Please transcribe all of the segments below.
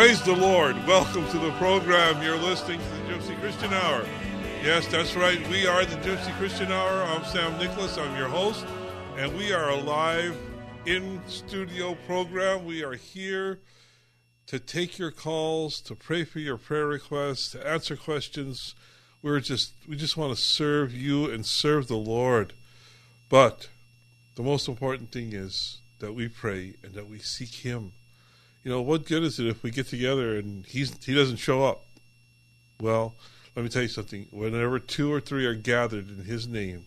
praise the Lord. Welcome to the program. You're listening to the Gypsy Christian Hour. Yes, that's right. We are the Gypsy Christian Hour. I'm Sam Nicholas. I'm your host. And we are a live in studio program. We are here to take your calls, to pray for your prayer requests, to answer questions. We're just we just want to serve you and serve the Lord. But the most important thing is that we pray and that we seek him you know, what good is it if we get together and he's he doesn't show up? Well, let me tell you something. Whenever two or three are gathered in his name,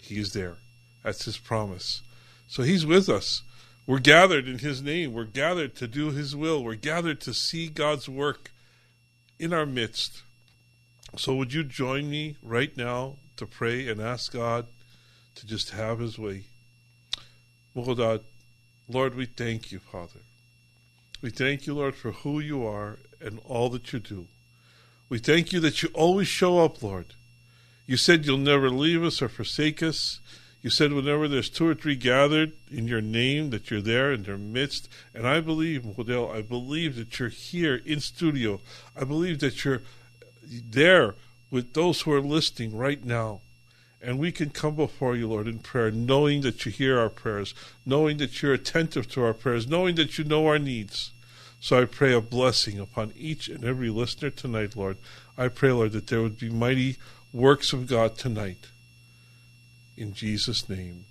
he is there. That's his promise. So he's with us. We're gathered in his name. We're gathered to do his will. We're gathered to see God's work in our midst. So would you join me right now to pray and ask God to just have his way? Lord, we thank you, Father. We thank you, Lord, for who you are and all that you do. We thank you that you always show up, Lord. You said you'll never leave us or forsake us. You said whenever there's two or three gathered in your name, that you're there in their midst. And I believe, Model, I believe that you're here in studio. I believe that you're there with those who are listening right now. And we can come before you, Lord, in prayer, knowing that you hear our prayers, knowing that you're attentive to our prayers, knowing that you know our needs. So I pray a blessing upon each and every listener tonight, Lord. I pray, Lord, that there would be mighty works of God tonight. In Jesus' name,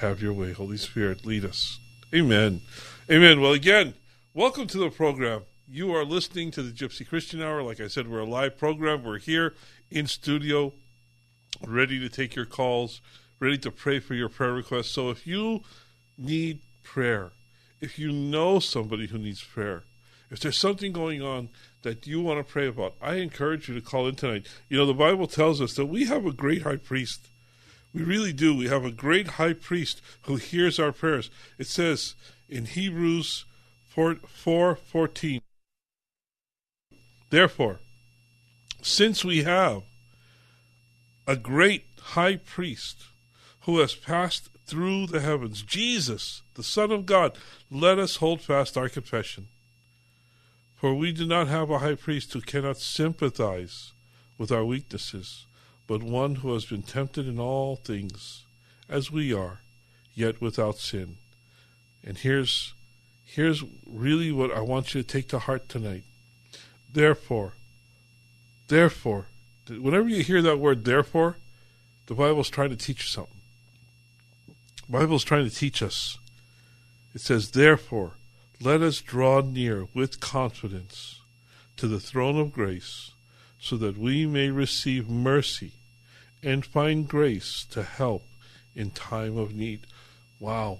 have your way. Holy Spirit, lead us. Amen. Amen. Well, again, welcome to the program. You are listening to the Gypsy Christian Hour. Like I said, we're a live program. We're here in studio ready to take your calls, ready to pray for your prayer requests. So if you need prayer, if you know somebody who needs prayer, if there's something going on that you want to pray about, I encourage you to call in tonight. You know, the Bible tells us that we have a great high priest. We really do. We have a great high priest who hears our prayers. It says in Hebrews 4, 4 14, Therefore, since we have a great high priest who has passed through the heavens, Jesus, the Son of God, let us hold fast our confession. For we do not have a high priest who cannot sympathize with our weaknesses, but one who has been tempted in all things, as we are, yet without sin. And here's here's really what I want you to take to heart tonight. Therefore, therefore, whenever you hear that word therefore, the Bible's trying to teach you something. The Bible's trying to teach us. It says, Therefore, let us draw near with confidence to the throne of grace, so that we may receive mercy and find grace to help in time of need. Wow.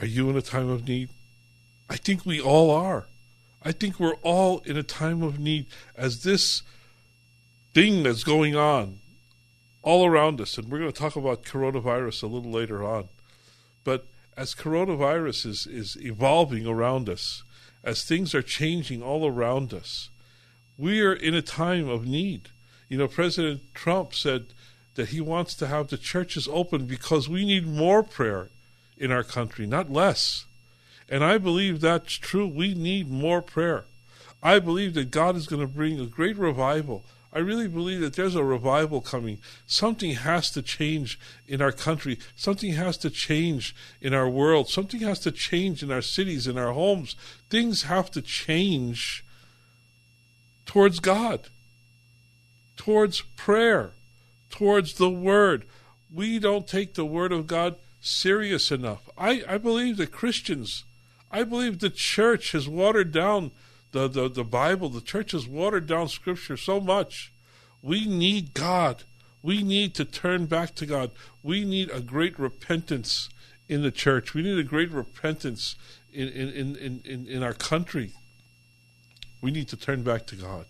Are you in a time of need? I think we all are. I think we're all in a time of need as this thing that's going on all around us. And we're going to talk about coronavirus a little later on. But as coronavirus is, is evolving around us, as things are changing all around us, we are in a time of need. You know, President Trump said that he wants to have the churches open because we need more prayer in our country, not less. And I believe that's true. We need more prayer. I believe that God is going to bring a great revival I really believe that there's a revival coming. Something has to change in our country. Something has to change in our world. Something has to change in our cities, in our homes. Things have to change towards God, towards prayer, towards the Word. We don't take the Word of God serious enough. I, I believe that Christians, I believe the church has watered down the, the, the Bible, the church has watered down Scripture so much. We need God. We need to turn back to God. We need a great repentance in the church. We need a great repentance in, in, in, in, in our country. We need to turn back to God.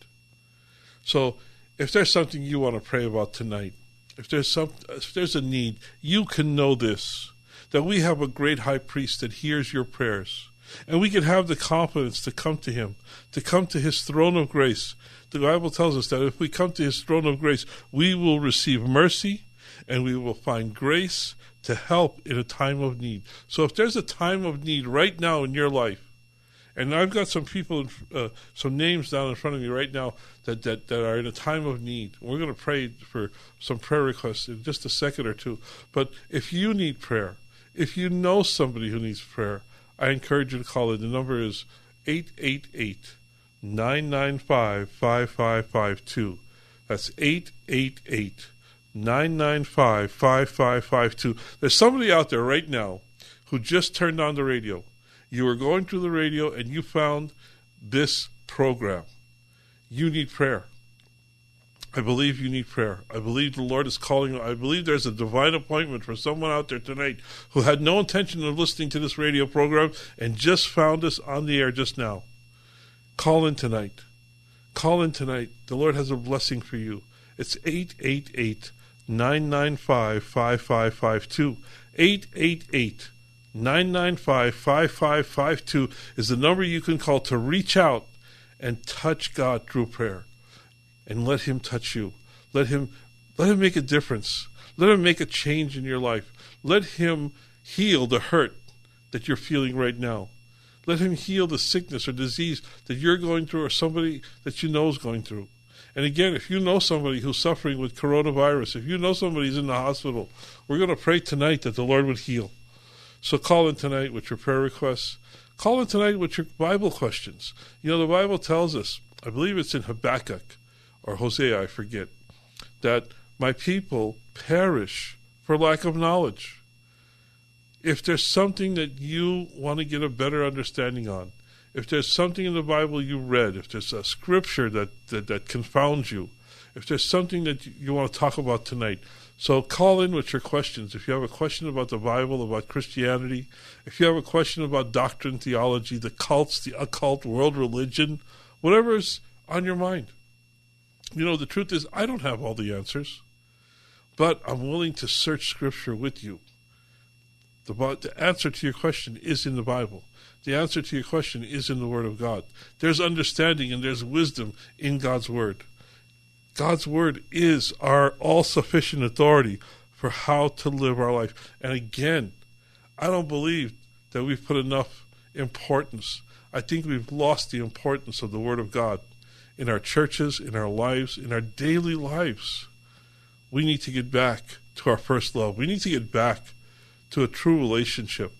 So, if there's something you want to pray about tonight, if there's some, if there's a need, you can know this that we have a great high priest that hears your prayers. And we can have the confidence to come to Him, to come to His throne of grace. The Bible tells us that if we come to His throne of grace, we will receive mercy and we will find grace to help in a time of need. So if there's a time of need right now in your life, and I've got some people, uh, some names down in front of me right now that, that, that are in a time of need. We're going to pray for some prayer requests in just a second or two. But if you need prayer, if you know somebody who needs prayer, I encourage you to call it. The number is 888 995 5552. That's 888 995 5552. There's somebody out there right now who just turned on the radio. You were going through the radio and you found this program. You need prayer. I believe you need prayer. I believe the Lord is calling. you. I believe there's a divine appointment for someone out there tonight who had no intention of listening to this radio program and just found us on the air just now. Call in tonight. Call in tonight. The Lord has a blessing for you. It's 888 995 5552. 888 995 5552 is the number you can call to reach out and touch God through prayer and let him touch you. Let him let him make a difference. Let him make a change in your life. Let him heal the hurt that you're feeling right now. Let him heal the sickness or disease that you're going through or somebody that you know is going through. And again, if you know somebody who's suffering with coronavirus, if you know somebody who's in the hospital, we're going to pray tonight that the Lord would heal. So call in tonight with your prayer requests. Call in tonight with your Bible questions. You know, the Bible tells us, I believe it's in Habakkuk, or Hosea, I forget, that my people perish for lack of knowledge. If there's something that you want to get a better understanding on, if there's something in the Bible you read, if there's a scripture that, that, that confounds you, if there's something that you want to talk about tonight, so call in with your questions. If you have a question about the Bible, about Christianity, if you have a question about doctrine, theology, the cults, the occult, world religion, whatever's on your mind. You know, the truth is, I don't have all the answers, but I'm willing to search Scripture with you. The, the answer to your question is in the Bible. The answer to your question is in the Word of God. There's understanding and there's wisdom in God's Word. God's Word is our all sufficient authority for how to live our life. And again, I don't believe that we've put enough importance. I think we've lost the importance of the Word of God in our churches, in our lives, in our daily lives. We need to get back to our first love. We need to get back to a true relationship.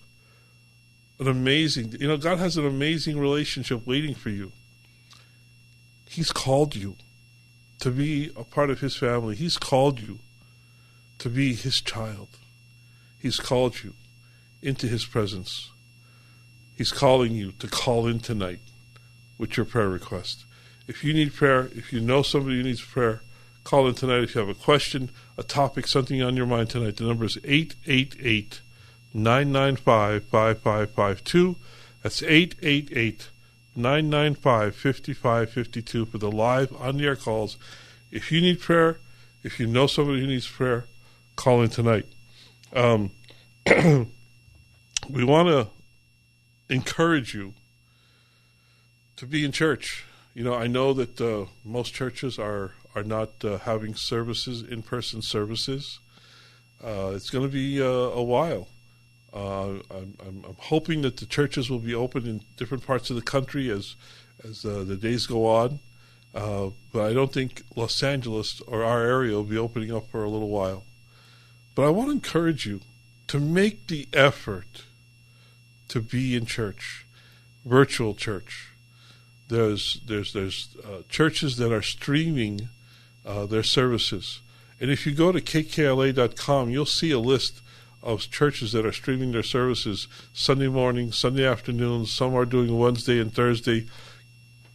An amazing, you know, God has an amazing relationship waiting for you. He's called you to be a part of His family. He's called you to be His child. He's called you into His presence. He's calling you to call in tonight with your prayer request. If you need prayer, if you know somebody who needs prayer, call in tonight. If you have a question, a topic, something on your mind tonight, the number is 888 995 5552. That's 888 995 5552 for the live on the air calls. If you need prayer, if you know somebody who needs prayer, call in tonight. Um, we want to encourage you to be in church. You know, I know that uh, most churches are are not uh, having services, in person services. Uh, it's going to be uh, a while. Uh, I'm, I'm, I'm, hoping that the churches will be open in different parts of the country as as uh, the days go on. but I don't think Los Angeles or our area will be opening up for a little while. But I want to encourage you to make the effort to be in church, virtual church. There's there's there's uh, churches that are streaming uh, their services, and if you go to kkla.com, you'll see a list of churches that are streaming their services Sunday morning, Sunday afternoon. Some are doing Wednesday and Thursday.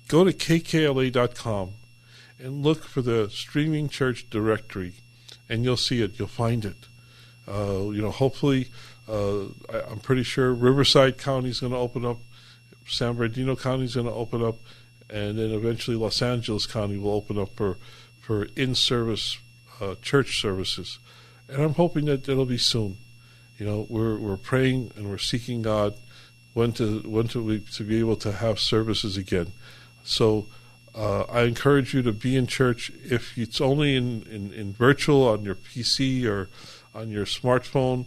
Go to kkla.com and look for the streaming church directory, and you'll see it. You'll find it. Uh, you know, hopefully, uh, I, am pretty sure Riverside County is going to open up, San Bernardino County is going to open up, and then eventually Los Angeles County will open up for for in-service uh, church services, and I'm hoping that it'll be soon. You know, we're we're praying and we're seeking God when to when to we to be able to have services again. So uh, I encourage you to be in church if it's only in, in, in virtual on your PC or on your smartphone,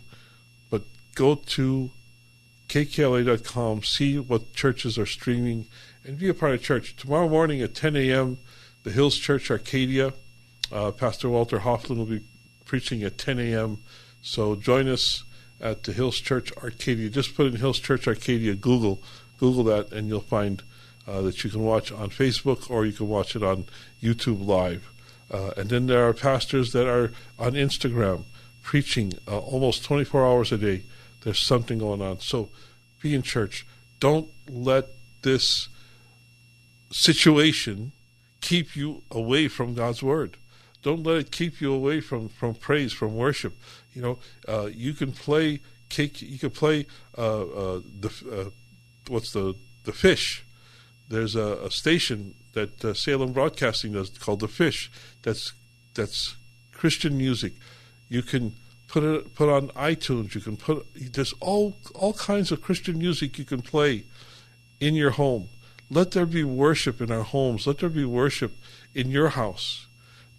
but go to kkla.com, see what churches are streaming, and be a part of church. Tomorrow morning at 10 a.m., the Hills Church Arcadia, uh, Pastor Walter Hoffman will be preaching at 10 a.m. So join us at the Hills Church Arcadia. Just put in Hills Church Arcadia, Google, Google that, and you'll find uh, that you can watch on Facebook or you can watch it on YouTube Live. Uh, and then there are pastors that are on Instagram preaching uh, almost 24 hours a day. There's something going on. So be in church. Don't let this situation keep you away from God's word. Don't let it keep you away from, from praise, from worship. You know, uh, you can play cake. You can play uh, uh, the uh, what's the the fish. There's a, a station that uh, Salem Broadcasting does called the Fish. That's that's Christian music. You can put it put on iTunes. You can put there's all all kinds of Christian music you can play in your home. Let there be worship in our homes. Let there be worship in your house.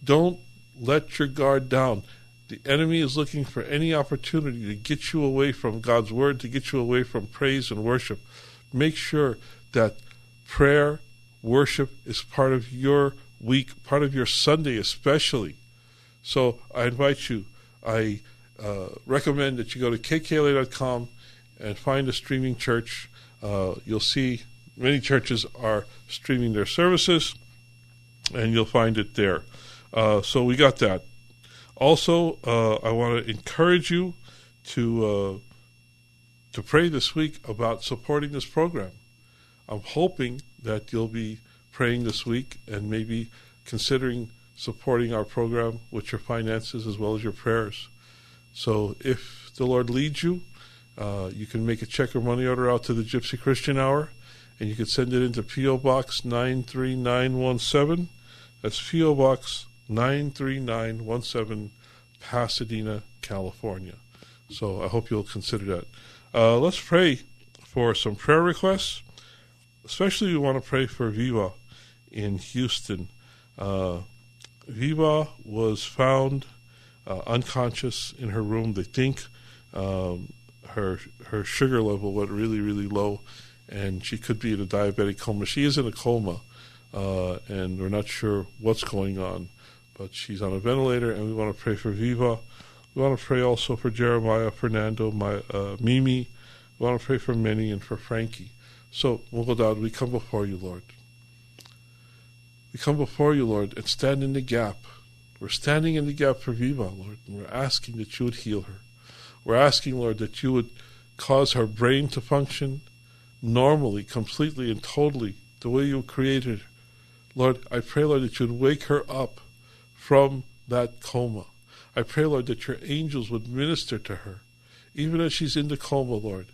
Don't let your guard down. The enemy is looking for any opportunity to get you away from God's word, to get you away from praise and worship. Make sure that prayer, worship is part of your week, part of your Sunday especially. So I invite you, I uh, recommend that you go to kkla.com and find a streaming church. Uh, you'll see many churches are streaming their services, and you'll find it there. Uh, so we got that. Also, uh, I want to encourage you to uh, to pray this week about supporting this program. I'm hoping that you'll be praying this week and maybe considering supporting our program with your finances as well as your prayers. So if the Lord leads you, uh, you can make a check or money order out to the Gypsy Christian Hour, and you can send it into P.O. Box 93917. That's P.O. Box 93917, Pasadena, California. So I hope you'll consider that. Uh, let's pray for some prayer requests. Especially, we want to pray for Viva in Houston. Uh, Viva was found uh, unconscious in her room. They think um, her her sugar level went really really low, and she could be in a diabetic coma. She is in a coma, uh, and we're not sure what's going on. But she's on a ventilator, and we want to pray for Viva. We want to pray also for Jeremiah, Fernando, my, uh, Mimi. We want to pray for Minnie and for Frankie. So, Mughaldad, we come before you, Lord. We come before you, Lord, and stand in the gap we're standing in the gap for Viva, Lord, and we're asking that you would heal her. We're asking, Lord, that you would cause her brain to function normally, completely, and totally the way you created her. Lord, I pray, Lord, that you would wake her up from that coma. I pray, Lord, that your angels would minister to her, even as she's in the coma, Lord.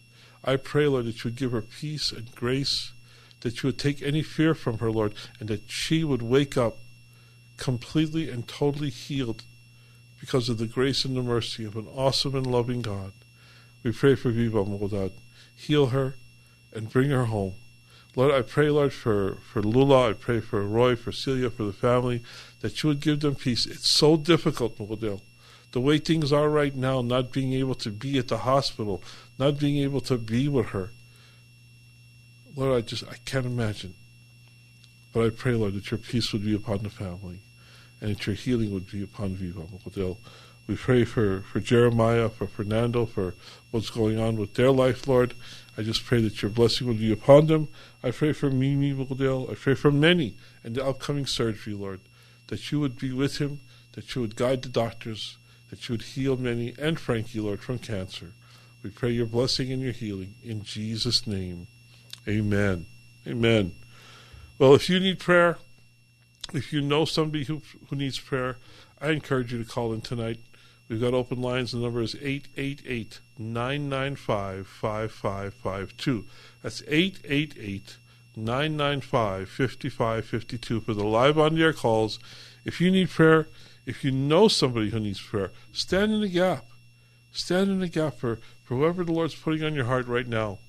I pray, Lord, that you would give her peace and grace, that you would take any fear from her, Lord, and that she would wake up completely and totally healed because of the grace and the mercy of an awesome and loving God. We pray for Viva Mughaldad. Heal her and bring her home. Lord, I pray, Lord, for, for Lula. I pray for Roy, for Celia, for the family, that you would give them peace. It's so difficult, Mughaldad. The way things are right now, not being able to be at the hospital, not being able to be with her. Lord, I just, I can't imagine. But I pray, Lord, that your peace would be upon the family and that your healing would be upon Viva. We pray for, for Jeremiah, for Fernando, for what's going on with their life, Lord. I just pray that your blessing would be upon them. I pray for Mimi Mukadil. I pray for many and the upcoming surgery, Lord, that you would be with him, that you would guide the doctors, that you would heal many and Frankie, Lord, from cancer. We pray your blessing and your healing in Jesus' name. Amen. Amen. Well, if you need prayer, if you know somebody who, who needs prayer, I encourage you to call in tonight. We've got open lines. The number is 888 995 5552. That's 888 995 5552 for the live on the air calls. If you need prayer, if you know somebody who needs prayer, stand in the gap. Stand in the gap for, for whoever the Lord's putting on your heart right now,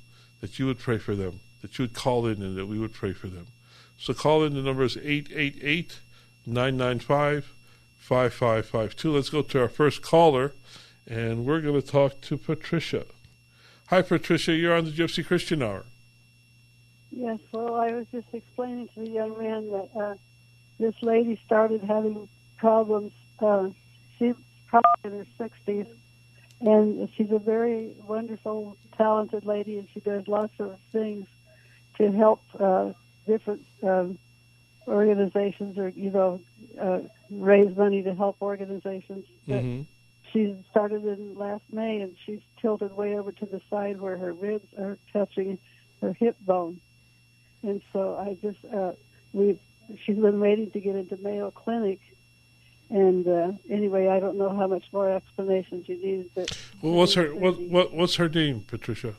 that you would pray for them, that you would call in and that we would pray for them. So call in. The number is 888 995 5552. Let's go to our first caller, and we're going to talk to Patricia. Hi, Patricia. You're on the Gypsy Christian Hour. Yes, well, I was just explaining to the young man that uh, this lady started having problems. Uh, she's probably in her 60s, and she's a very wonderful, talented lady, and she does lots of things to help uh, different um, organizations or, you know, uh, raise money to help organizations. Mm-hmm. She started in last May, and she's tilted way over to the side where her ribs are touching her hip bone. And so I just uh, we she's been waiting to get into Mayo Clinic. And uh, anyway, I don't know how much more explanation she needs. But well, what's her what, what what's her name, Patricia?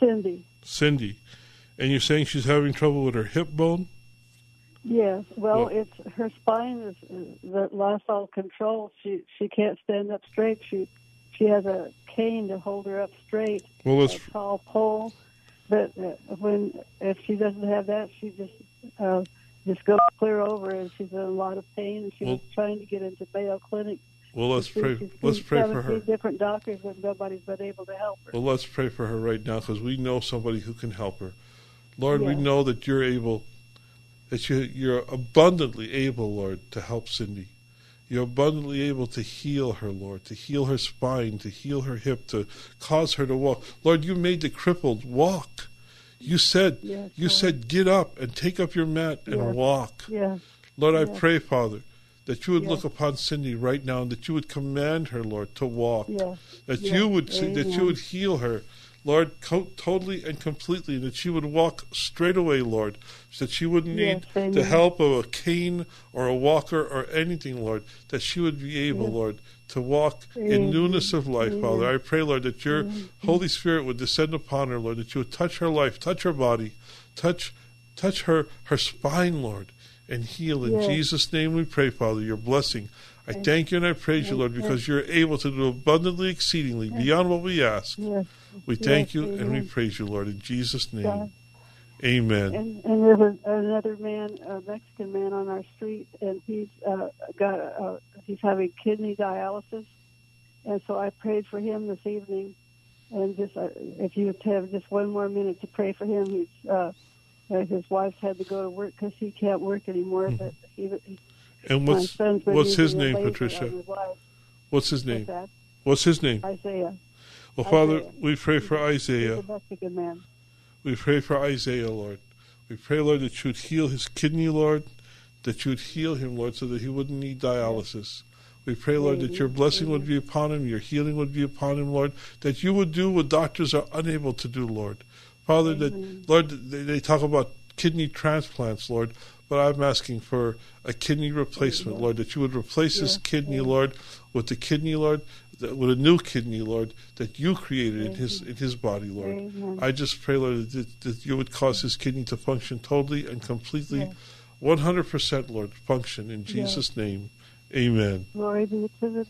Cindy. Cindy, and you're saying she's having trouble with her hip bone? Yes. Well, Well- it's her spine is that lost all control. She she can't stand up straight. She she has a cane to hold her up straight. Well, let's a tall pole. But uh, when if she doesn't have that, she just uh, just goes clear over, and she's in a lot of pain. And she was trying to get into Mayo Clinic. well let's pray let's pray for her. Different doctors, and nobody's been able to help her. Well, let's pray for her right now because we know somebody who can help her. Lord, we know that you're able, that you, you're abundantly able, Lord, to help Cindy. You're abundantly able to heal her, Lord, to heal her spine, to heal her hip, to cause her to walk. Lord, you made the crippled walk. You said, Yes, you Lord. said, get up and take up your mat and Yes. walk. Yes. Lord, I pray, Father, that you would look upon Cindy right now and that you would command her, Lord, to walk. Yes. That you would see, that you would heal her, Lord, co- totally and completely, that she would walk straight away, Lord, that she wouldn't need amen. the help of a cane or a walker or anything, Lord, that she would be able, Yes. Lord, to walk in newness of life. Father. I pray, Lord, that your Holy Spirit would descend upon her, Lord, that you would touch her life, touch her body, touch touch her her spine, Lord, and heal. In Yes. Jesus' name we pray, Father, your blessing. I thank you and I praise you, Lord, because you're able to do abundantly, exceedingly, beyond what we ask. We thank Yes, you and we praise you, Lord, in Jesus' name. Amen. And, and there's a, another man, a Mexican man on our street, and he's uh, got uh, he's having kidney dialysis, and so I prayed for him this evening. And just uh, if you have just one more minute to pray for him, he's uh, uh, his wife had to go to work because he can't work anymore. But he, And what's what's his name, Patricia? his. What's his name? that? What's his name? Isaiah. Well, Father, we pray for Isaiah. a Mexican man. We pray for Isaiah, Lord. We pray, Lord, that you would heal his kidney, Lord, that you would heal him, Lord, so that he wouldn't need dialysis. We pray, Lord, that your blessing would be upon him, your healing would be upon him, Lord, that you would do what doctors are unable to do, Lord. Father, that, Lord, they, they talk about kidney transplants, Lord, but I'm asking for a kidney replacement, Lord, that you would replace his kidney. Lord, with the kidney, Lord, with a new kidney, Lord, that you created in his in his body, Lord. Amen. I just pray, Lord, that, that you would cause his kidney to function totally and completely, 100%, Lord, function in Jesus' name. Amen. Glory be to the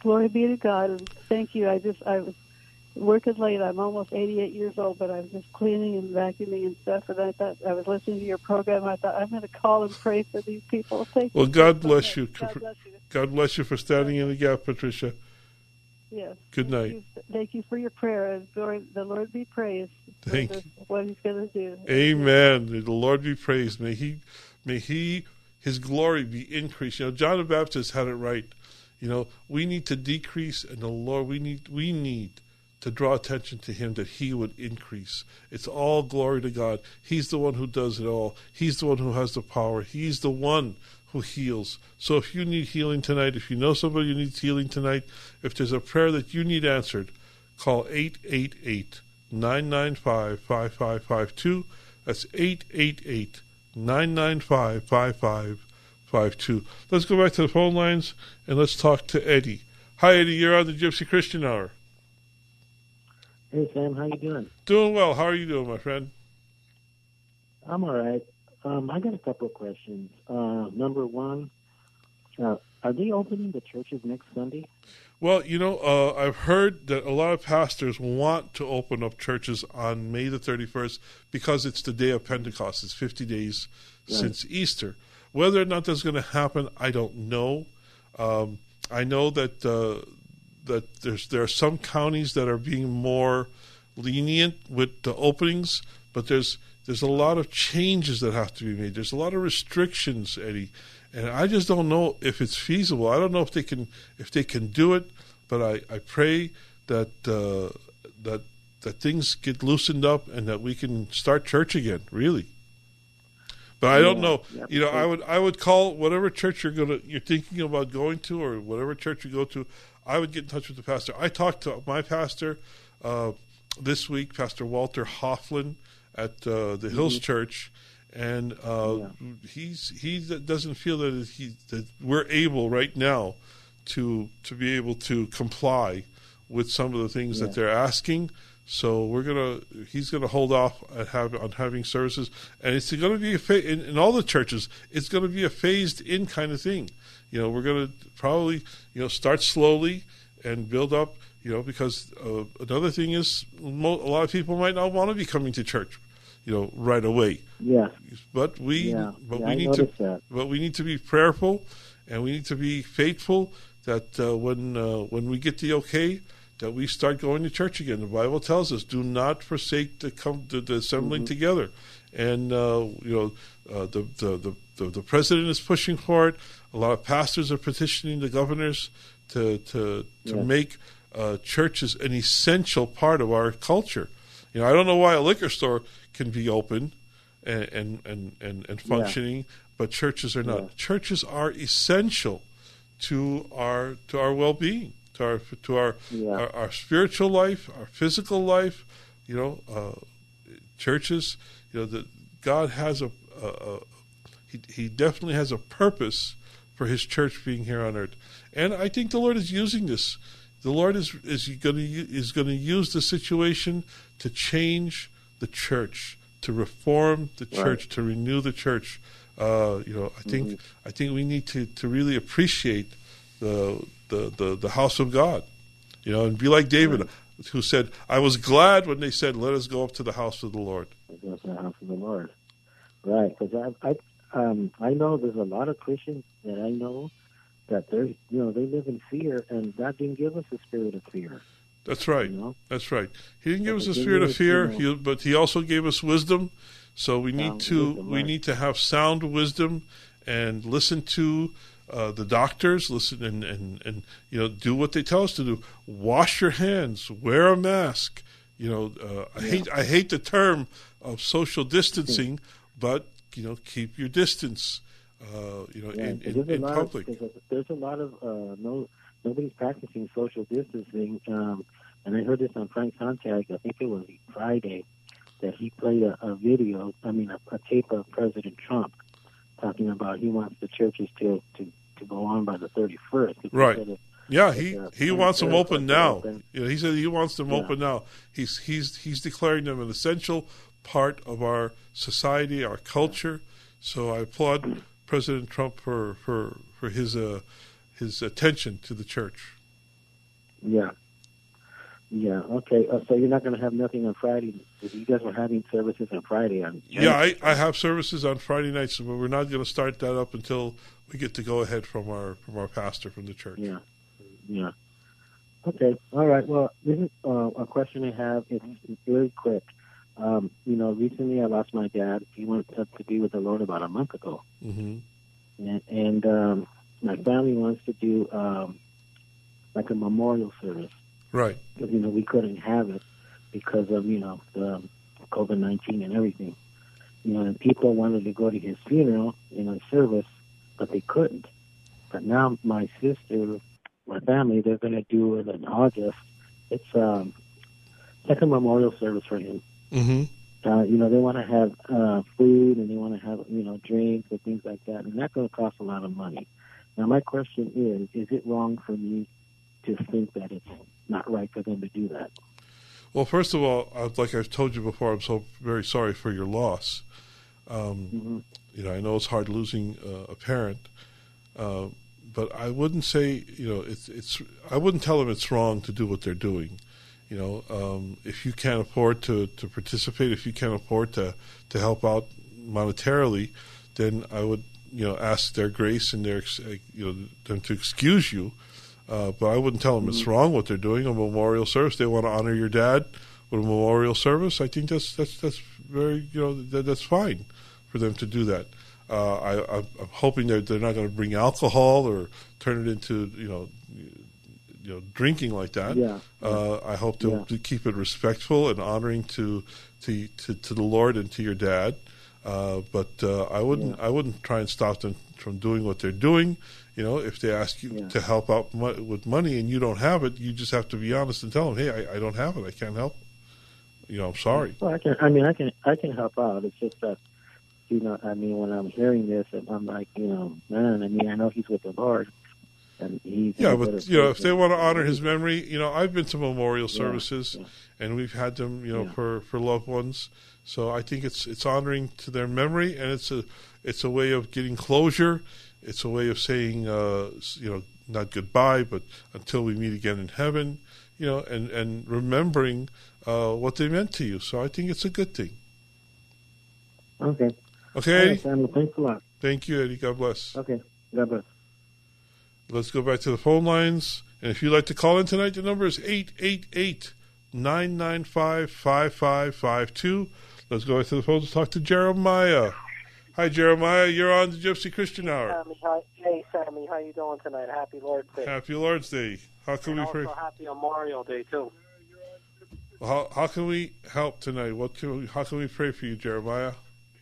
glory be to God, and thank you. I just I was working late. I'm almost 88 years old, but I was just cleaning and vacuuming and stuff. And I thought I was listening to your program. I thought I'm going to call and pray for these people. Thank Well, you. God bless you. God bless you. God bless you for standing in the gap, Patricia. Yes. Good Thank night. you. Thank you for your prayer. Glory, the Lord be praised. Thank for you. what He's going to do. Amen. May the Lord be praised. May He, may He, His glory be increased. You know, John the Baptist had it right. You know, we need to decrease, and the Lord, we need, we need to draw attention to Him that He would increase. It's all glory to God. He's the one who does it all. He's the one who has the power. He's the one who heals. So if you need healing tonight, if you know somebody who needs healing tonight, if there's a prayer that you need answered, call 888 995 5552. That's 888 995 5552. Let's go back to the phone lines and let's talk to Eddie. Hi, Eddie. You're on the Gypsy Christian Hour. Hey Sam, how you doing? Doing well. How are you doing, my friend? I'm all right. Um, I got a couple of questions. Uh, number one, uh, are they opening the churches next Sunday? Well, you know, uh, I've heard that a lot of pastors want to open up churches on May the 31st because it's the day of Pentecost. It's 50 days Right. since Easter. Whether or not that's going to happen, I don't know. Um, I know that uh, that there's there are some counties that are being more lenient with the openings, but there's there's a lot of changes that have to be made. There's a lot of restrictions, Eddie, and I just don't know if it's feasible. I don't know if they can if they can do it, but I, I pray that uh, that that things get loosened up and that we can start church again. Really. But I don't Yeah, know. You know, I would I would call whatever church you're gonna you're thinking about going to or whatever church you go to. I would get in touch with the pastor. I talked to my pastor uh, this week, Pastor Walter Hofflin at uh, the Hills Church, and uh, he's he doesn't feel that he that we're able right now to to be able to comply with some of the things that they're asking. So we're gonna he's gonna hold off have, on having services, and it's going to be a fa- in, in all the churches. It's going to be a phased in kind of thing. You know, we're going to probably you know start slowly and build up. You know, because uh, another thing is mo- a lot of people might not want to be coming to church. You know, right away Yes. but we Yeah, but yeah, we I need to that. but we need to be prayerful and we need to be faithful that uh, when uh, when we get the okay that we start going to church again the bible tells us do not forsake the come the, the assembling Mm-hmm. together and uh, you know uh, the, the, the the the president is pushing for it a lot of pastors are petitioning the governors to to to Yeah. make uh, churches an essential part of our culture you know i don't know why a liquor store can be open and and and, and, and functioning, but churches are not. Yeah. Churches are essential to our to our well being, to our to our, Yeah. our our spiritual life, our physical life. You know, uh, churches. You know that God has a, a, a he he definitely has a purpose for His church being here on earth, and I think the Lord is using this. The Lord is is going to is going to use the situation to change the church, to reform the church, to renew the church. Uh, you know, I think I think we need to, to really appreciate the, the the the house of God. You know, and be like David, who said, "I was glad when they said, let us go up to the house of the Lord.'" That's the house of the Lord. Right, because I, I, um, I know there's a lot of Christians that I know that they're, you know, they live in fear, and God didn't give us a spirit of fear. That's right. You know? That's right. He didn't give us a spirit of fear, he, but he also gave us wisdom. So we need to wisdom, we right. need to have sound wisdom and listen to uh, the doctors. Listen and, and and you know do what they tell us to do. Wash your hands. Wear a mask. You know, uh, I hate I hate the term of social distancing, but you know, keep your distance. Uh, you know, Yeah, in, in, there's a in lot public. Of, there's, a, lot of uh, no nobody's practicing social distancing. Um, and I heard this on Frank Sontag. I think it was Friday that he played a, a video. I mean, a, a tape of President Trump talking about he wants the churches to to, to go on by the 31st. Right. of- Yeah, he, uh, he wants them open now. open. You know, he said he wants them Yeah. open now. He's he's he's declaring them an essential part of our society, our culture. So I applaud President Trump for for for his uh, his attention to the church. Yeah. Yeah. Okay. Uh, so you're not going to have nothing on Friday. You guys were having services on Friday. On Yeah, I, I have services on Friday nights, but we're not going to start that up until we get to go ahead from our from our pastor from the church. Yeah. Yeah. Okay. All right. Well, this is uh, a question I have. It's very quick. Um, you know, recently I lost my dad. He went up to be with the Lord about a month ago, hmm and, and um, my family wants to do um, like a memorial service Right. because you know we couldn't have it because of you know the COVID nineteen and everything. You know, and people wanted to go to his funeral, you know, service, but they couldn't. But now my sister, my family, they're going to do it in August. It's um, like a memorial service for him. Hmm Uh, you know, they want to have uh, food and they want to have you know drinks and things like that, and that's going to cost a lot of money. Now, my question is: Is it wrong for me to think that it's not right for them to do that? Well, first of all, uh, like I've told you before, I'm so very sorry for your loss. Um, Mhm. You know, I know it's hard losing uh, a parent, uh, but I wouldn't say you know it's it's. I wouldn't tell them it's wrong to do what they're doing. You know, um, if you can't afford to, to participate, if you can't afford to, to help out monetarily, then I would you know ask their grace and their you know them to excuse you. Uh, but I wouldn't tell them it's wrong what they're doing. A memorial service, they want to honor your dad with a memorial service. I think that's that's that's very you know that, that's fine for them to do that. Uh, I, I'm I'm hoping that they're not going to bring alcohol or turn it into you know you know drinking like that. Yeah. Uh, I hope to, Yeah. to keep it respectful and honoring to to to, to the Lord and to your dad. Uh, but uh, I wouldn't I wouldn't try and stop them from doing what they're doing. You know, if they ask you Yeah. to help out mo- with money and you don't have it, you just have to be honest and tell them, hey, I, I don't have it. I can't help. You know, I'm sorry. Well, I can. I mean, I can. I can help out. It's just that, you know. I mean, when I'm hearing this, and I'm like, you know, man. I mean, I know he's with the Lord, and he's. Yeah, but you know, if they want to honor his memory, you know, I've been to memorial services, yeah. and we've had them, you know, Yeah. for, for loved ones. So I think it's it's honoring to their memory, and it's a it's a way of getting closure. It's a way of saying, uh, you know, not goodbye, but until we meet again in heaven. You know, and and remembering uh, what they meant to you. So I think it's a good thing. Okay. Okay, right, Thanks a lot. Thank you, Eddie. God bless. Okay. God bless. Let's go back to the phone lines. And if you'd like to call in tonight, the number is 888 995 5552. Let's go back to the phone to talk to Jeremiah. Hi, Jeremiah. You're on the Gypsy Christian Hour. Sammy, hi, hey Sammy, how you doing tonight? Happy Lord's Day. Happy Lord's Day. How can and we pray? also happy Memorial Day too. How, how can we help tonight? What can we, how can we pray for you, Jeremiah?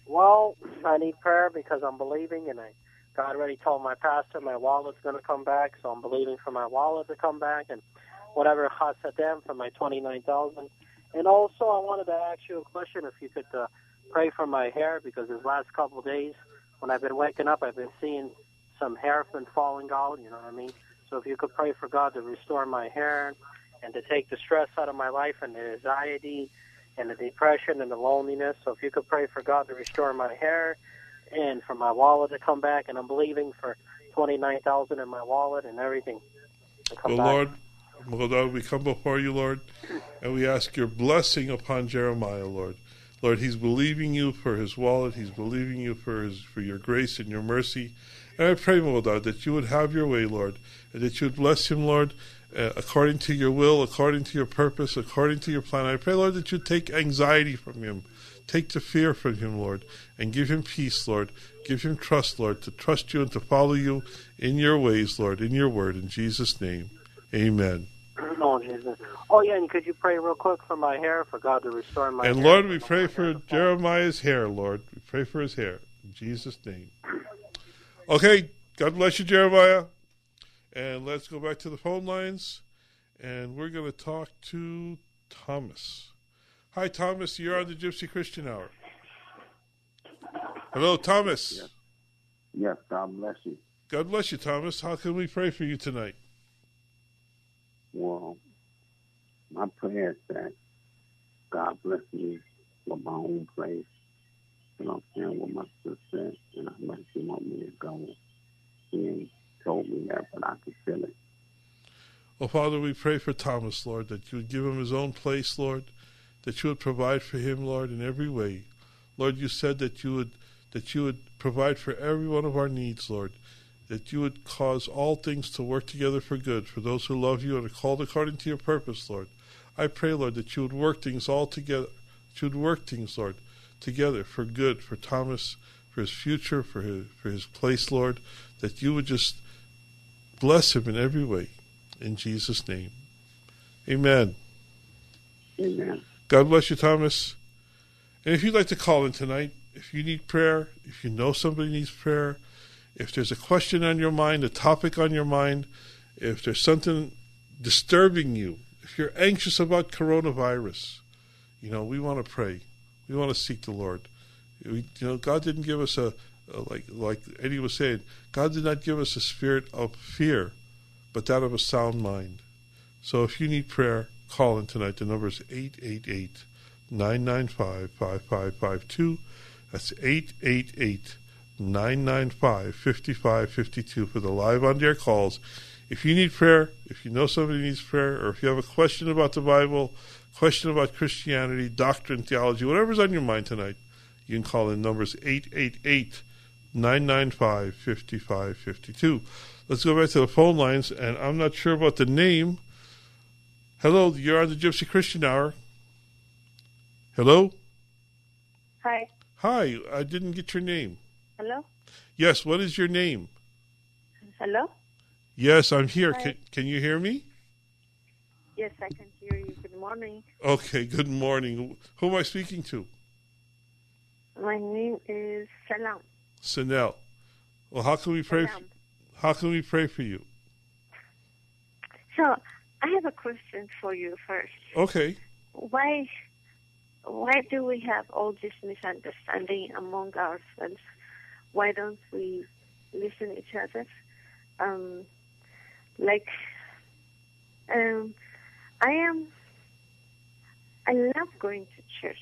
Well, I need prayer because I'm believing, and I God already told my pastor my wallet's going to come back, so I'm believing for my wallet to come back, and whatever hasadem for my twenty nine thousand. And also, I wanted to ask you a question. If you could uh, pray for my hair, because these last couple of days, when I've been waking up, I've been seeing some hair been falling out. You know what I mean? So if you could pray for God to restore my hair and to take the stress out of my life and the anxiety and the depression and the loneliness. So if you could pray for God to restore my hair and for my wallet to come back, and I'm believing for twenty nine thousand in my wallet and everything to come Well, back. Lord, well, Lord, we come before you, Lord, and we ask your blessing upon Jeremiah, Lord. Lord, he's believing you for his wallet. He's believing you for his for your grace and your mercy. And I pray, Lord, that you would have your way, Lord, and that you would bless him, Lord, uh, according to your will, according to your purpose, according to your plan. I pray, Lord, that you take anxiety from him, take the fear from him, Lord, and give him peace, Lord. Give him trust, Lord, to trust you and to follow you in your ways, Lord, in your word. In Jesus' name, amen. Oh, Jesus. Oh, yeah, and could you pray real quick for my hair, for God to restore my And hair? And Lord, we pray for Jeremiah's hair, Lord. We pray for his hair. In Jesus' name. Okay, God bless you, Jeremiah. And let's go back to the phone lines. And we're going to talk to Thomas. Hi, Thomas. You're on the Gypsy Christian Hour. Hello, Thomas. Yes, God bless you. God bless you, Thomas. How can we pray for you tonight? Well, my prayer is that God bless me with my own place. You know what I'm saying? With my sister, and I let you want me to go. He ain't told me that, but I can feel it. Well, Father, we pray for Thomas, Lord, that you would give him his own place, Lord, that you would provide for him, Lord, in every way. Lord, you said that you would that you would provide for every one of our needs, Lord, that you would cause all things to work together for good for those who love you and are called according to your purpose, Lord. I pray, Lord, that you would work things all together that you would work things, Lord, together for good, for Thomas, for his future, for his, for his place, Lord, that you would just bless him in every way. In Jesus' name. Amen. Amen. God bless you, Thomas. And if you'd like to call in tonight, if you need prayer, if you know somebody needs prayer, if there's a question on your mind, a topic on your mind, if there's something disturbing you, if you're anxious about coronavirus, you know, we want to pray. We want to seek the Lord. We, you know, God didn't give us a, a like like Eddie was saying. God did not give us a spirit of fear, but that of a sound mind. So if you need prayer, call in tonight. The number is 888 995 5552. That's 888 995 5552 for the live on air calls. If you need prayer, if you know somebody needs prayer, or if you have a question about the Bible, question about Christianity, doctrine, theology, whatever's on your mind tonight, you can call in numbers 888 995 5552. Let's go back to the phone lines, and I'm not sure about the name. Hello, you're on the Gypsy Christian Hour. Hello? Hi. Hi, I didn't get your name. Hello? Yes, what is your name? Hello? Yes, I'm here. Hi. Can, can you hear me? Yes, I can hear you. Good morning. Okay, good morning. Who am I speaking to? My name is Salam. Sanel. Well, how can we pray? Salam. How can we pray for you? So, I have a question for you first. Okay. Why why do we have all this misunderstanding among ourselves? Why don't we listen to each other? Um, like, um, I am, I love going to church.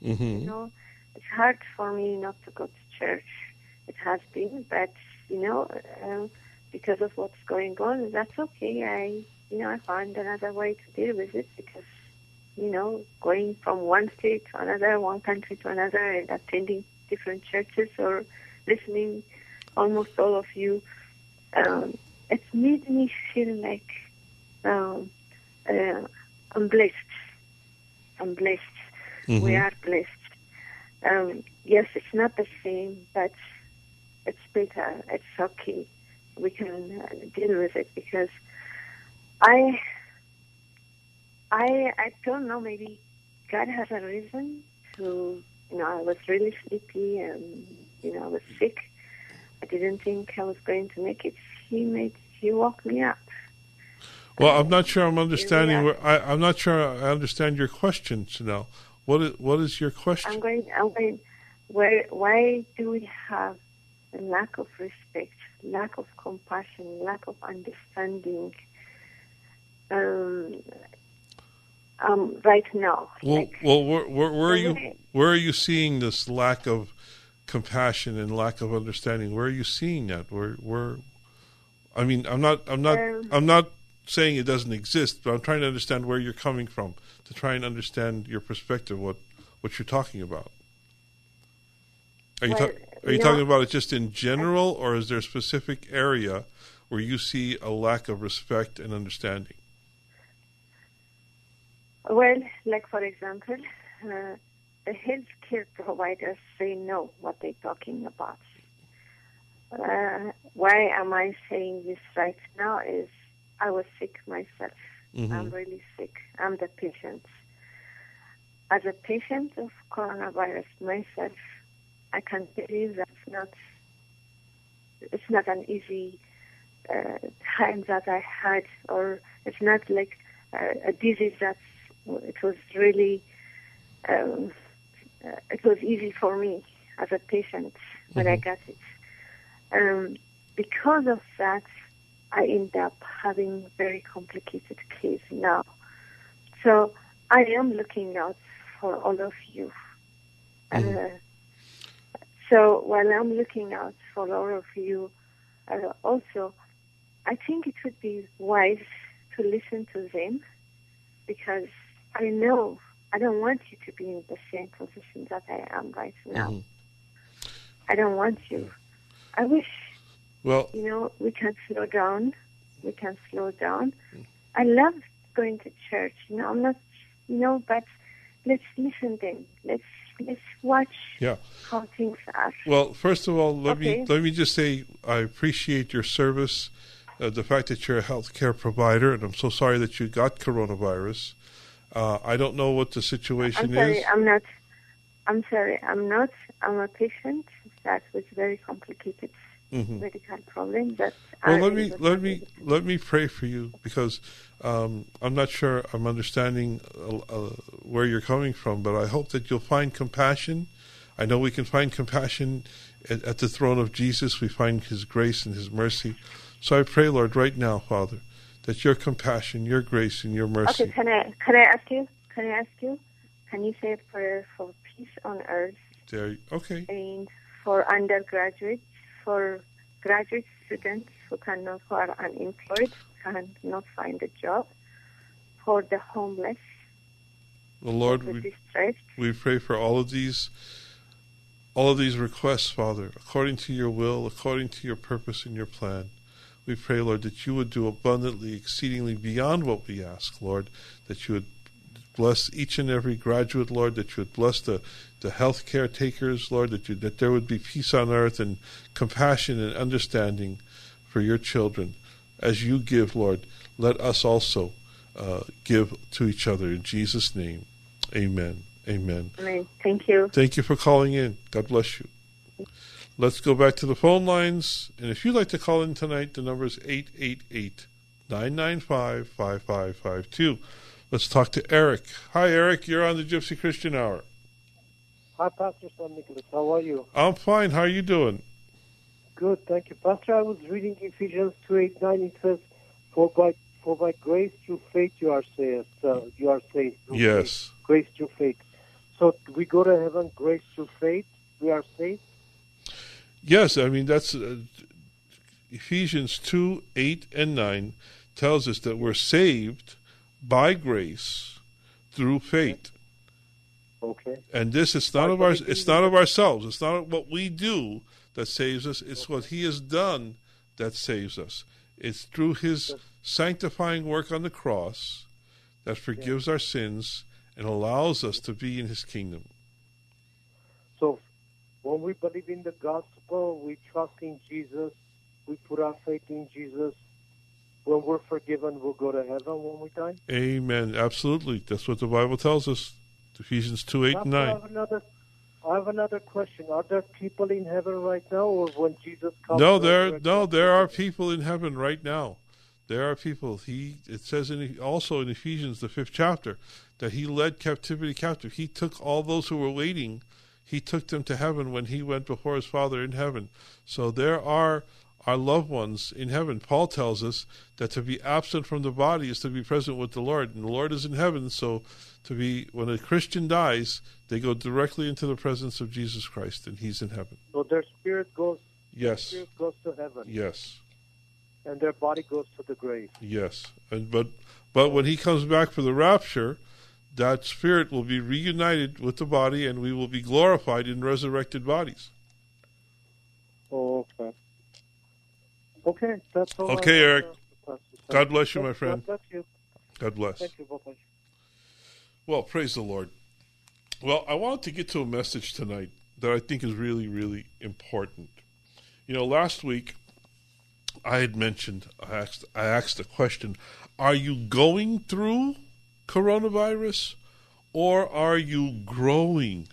You Mm-hmm. know, it's hard for me not to go to church. It has been, but you know, um, because of what's going on, that's okay. I, you know, I find another way to deal with it because, you know, going from one state to another, one country to another, and attending different churches or listening almost all of you, um, it's made me feel like um, uh, I'm blessed. I'm blessed. We Mhm. are blessed. Um, yes, it's not the same, but it's better. It's okay. We can uh, deal with it because I, I, I don't know. Maybe God has a reason to. You know, I was really sleepy and you know I was sick. I didn't think I was going to make it. He made. He woke me up. Well, I'm not sure I'm understanding. Where, I, I'm not sure I understand your question, Chanel. What is what is your question? I'm going. I'm going. Where? Why do we have a lack of respect, lack of compassion, lack of understanding? Um, um, right now, Well, like, well, where, where, where are you? Where are you seeing this lack of compassion and lack of understanding? Where are you seeing that? Where, where? I mean, I'm not. I'm not. Um, I'm not saying it doesn't exist, but I'm trying to understand where you're coming from to try and understand your perspective. What what you're talking about? Are you Well, ta- are you no. talking about it just in general, or is there a specific area where you see a lack of respect and understanding? Well, like for example, uh, the healthcare providers say no what they're talking about. Uh, why am I saying this right now? Is I was sick myself. Mhm. I'm really sick. I'm the patient. As a patient of coronavirus myself, I can tell you that's not. It's not an easy uh, time that I had, or it's not like uh, a disease that's. It was really. Um, uh, it was easy for me as a patient when I got it. Um, because of that, I end up having very complicated case now. So I am looking out for all of you. Uh, so while I'm looking out for all of you, uh, also, I think it would be wise to listen to them because I know I don't want you to be in the same position that I am right now. Mhm. I don't want you. I wish Well, you know, we can slow down. We can slow down. I love going to church. You know, I'm not, you know, but let's listen then. Let's let's watch Yeah. how things are. Well, first of all, let me let me just say I appreciate your service, uh, the fact that you're a healthcare provider, and I'm so sorry that you got coronavirus. Uh, I don't know what the situation I'm sorry, is. I'm not. I'm sorry, I'm not. I'm a patient that with very complicated Mhm. medical problem. That Well, let me let me let me pray for you because um, I'm not sure I'm understanding uh, uh, where you're coming from, but I hope that you'll find compassion. I know we can find compassion at, at the throne of Jesus. We find His grace and His mercy. So I pray, Lord, right now, Father, that your compassion, your grace, and your mercy. Okay, can I can I ask you? Can I ask you? Can you say a prayer for peace on earth There, okay. and for undergraduates, for graduate students who cannot who are unemployed, cannot find a job, for the homeless, Well, Lord, the we, distressed. we pray for all of these all of these requests, Father, according to your will, according to your purpose and your plan. We pray, Lord, that you would do abundantly, exceedingly beyond what we ask, Lord, that you would bless each and every graduate, Lord, that you would bless the, the health care takers, Lord, that you that there would be peace on earth and compassion and understanding for your children. As you give, Lord, let us also uh, give to each other in Jesus' name. Amen. Amen. I mean, thank you. Thank you for calling in. God bless you. Let's go back to the phone lines. And if you'd like to call in tonight, the number is 888 995 5552. Let's talk to Eric. Hi, Eric. You're on the Gypsy Christian Hour. Hi, Pastor Sam Nicholas. How are you? I'm fine. How are you doing? Good, thank you. Pastor, I was reading Ephesians 2 8 9. It says, For by, for by grace through faith you are saved. Uh, you are saved. Yes. faith. Grace through faith. So we go to heaven, grace through faith. We are saved. Yes, I mean, that's uh, Ephesians 2 8 and 9 tells us that we're saved by grace through faith. Okay. And this is not of our it's not of ourselves. It's not what we do that saves us. It's what he has done that saves us. It's through his sanctifying work on the cross that forgives our sins and allows us to be in his kingdom. So when we believe in the gospel, we trust in Jesus, we put our faith in Jesus. When we're forgiven, we'll go to heaven when we die. Amen. Absolutely. That's what the Bible tells us. Ephesians 2 8 and Pastor, I 9. have another. I have another question. Are there people in heaven right now, or when Jesus comes? No, there no, there are people in heaven right now. There are people. He it says in also in Ephesians the fifth chapter that he led captivity captive. He took all those who were waiting. He took them to heaven when he went before his Father in heaven. So there are our loved ones in heaven. Paul tells us that to be absent from the body is to be present with the Lord, and the Lord is in heaven. So to be when a Christian dies, they go directly into the presence of Jesus Christ, and He's in heaven. So their spirit goes. Yes. Spirit goes to heaven, Yes. and their body goes to the grave. Yes, and but but when he comes back for the rapture, that spirit will be reunited with the body, and we will be glorified in resurrected bodies. Okay. Okay, that's all. Okay, Eric. uh. God bless you, my friend. God bless you. God bless. Thank you. Bye-bye. Well, praise the Lord. Well, I wanted to get to a message tonight that I think is really, really important. You know, last week I had mentioned I asked I asked the question: Are you going through coronavirus, or are you growing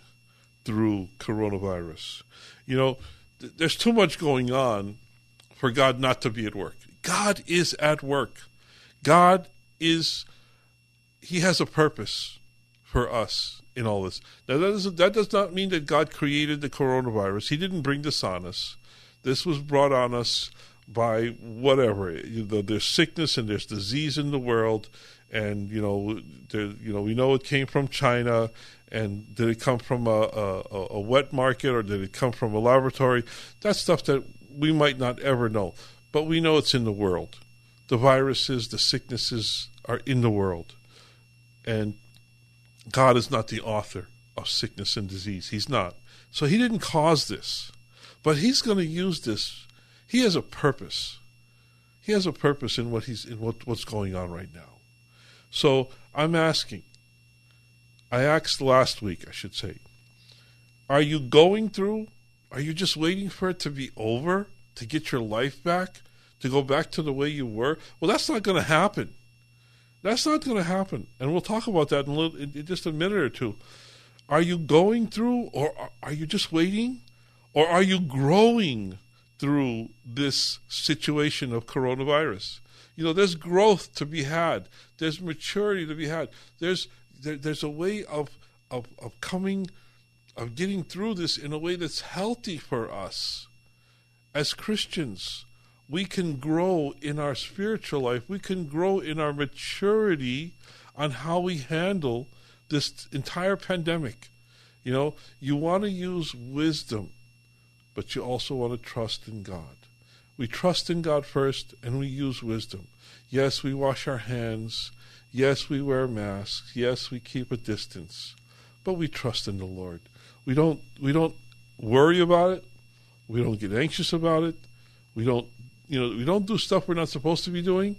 through coronavirus? You know, th- there's too much going on for God not to be at work. God is at work. God is he has a purpose for us in all this. Now that does that does not mean that God created the coronavirus. He didn't bring this on us. This was brought on us by whatever. You know, there's sickness and there's disease in the world, and you know, there, you know, we know it came from China. And did it come from a, a, a wet market or did it come from a laboratory? That's stuff that we might not ever know, but we know it's in the world. The viruses, the sicknesses are in the world. And God is not the author of sickness and disease. He's not. So he didn't cause this. But he's going to use this. He has a purpose. He has a purpose in what he's in what, what's going on right now. So I'm asking, I asked last week, I should say, are you going through? Are you just waiting for it to be over to get your life back, to go back to the way you were? Well, that's not going to happen. That's not going to happen. And we'll talk about that in, little, in, just a minute or two. Are you going through, or are you just waiting? Or are you growing through this situation of coronavirus? You know, there's growth to be had. There's maturity to be had. There's there, there's a way of, of of coming, of getting through this in a way that's healthy for us as Christians we can grow in our spiritual life. We can grow in our maturity on how we handle this entire pandemic. You know, you want to use wisdom, but you also want to trust in God. We trust in God first and we use wisdom. Yes, we wash our hands. Yes, we wear masks. Yes, we keep a distance. But we trust in the Lord. We don't we don't worry about it. We don't get anxious about it. We don't you know, we don't do stuff we're not supposed to be doing,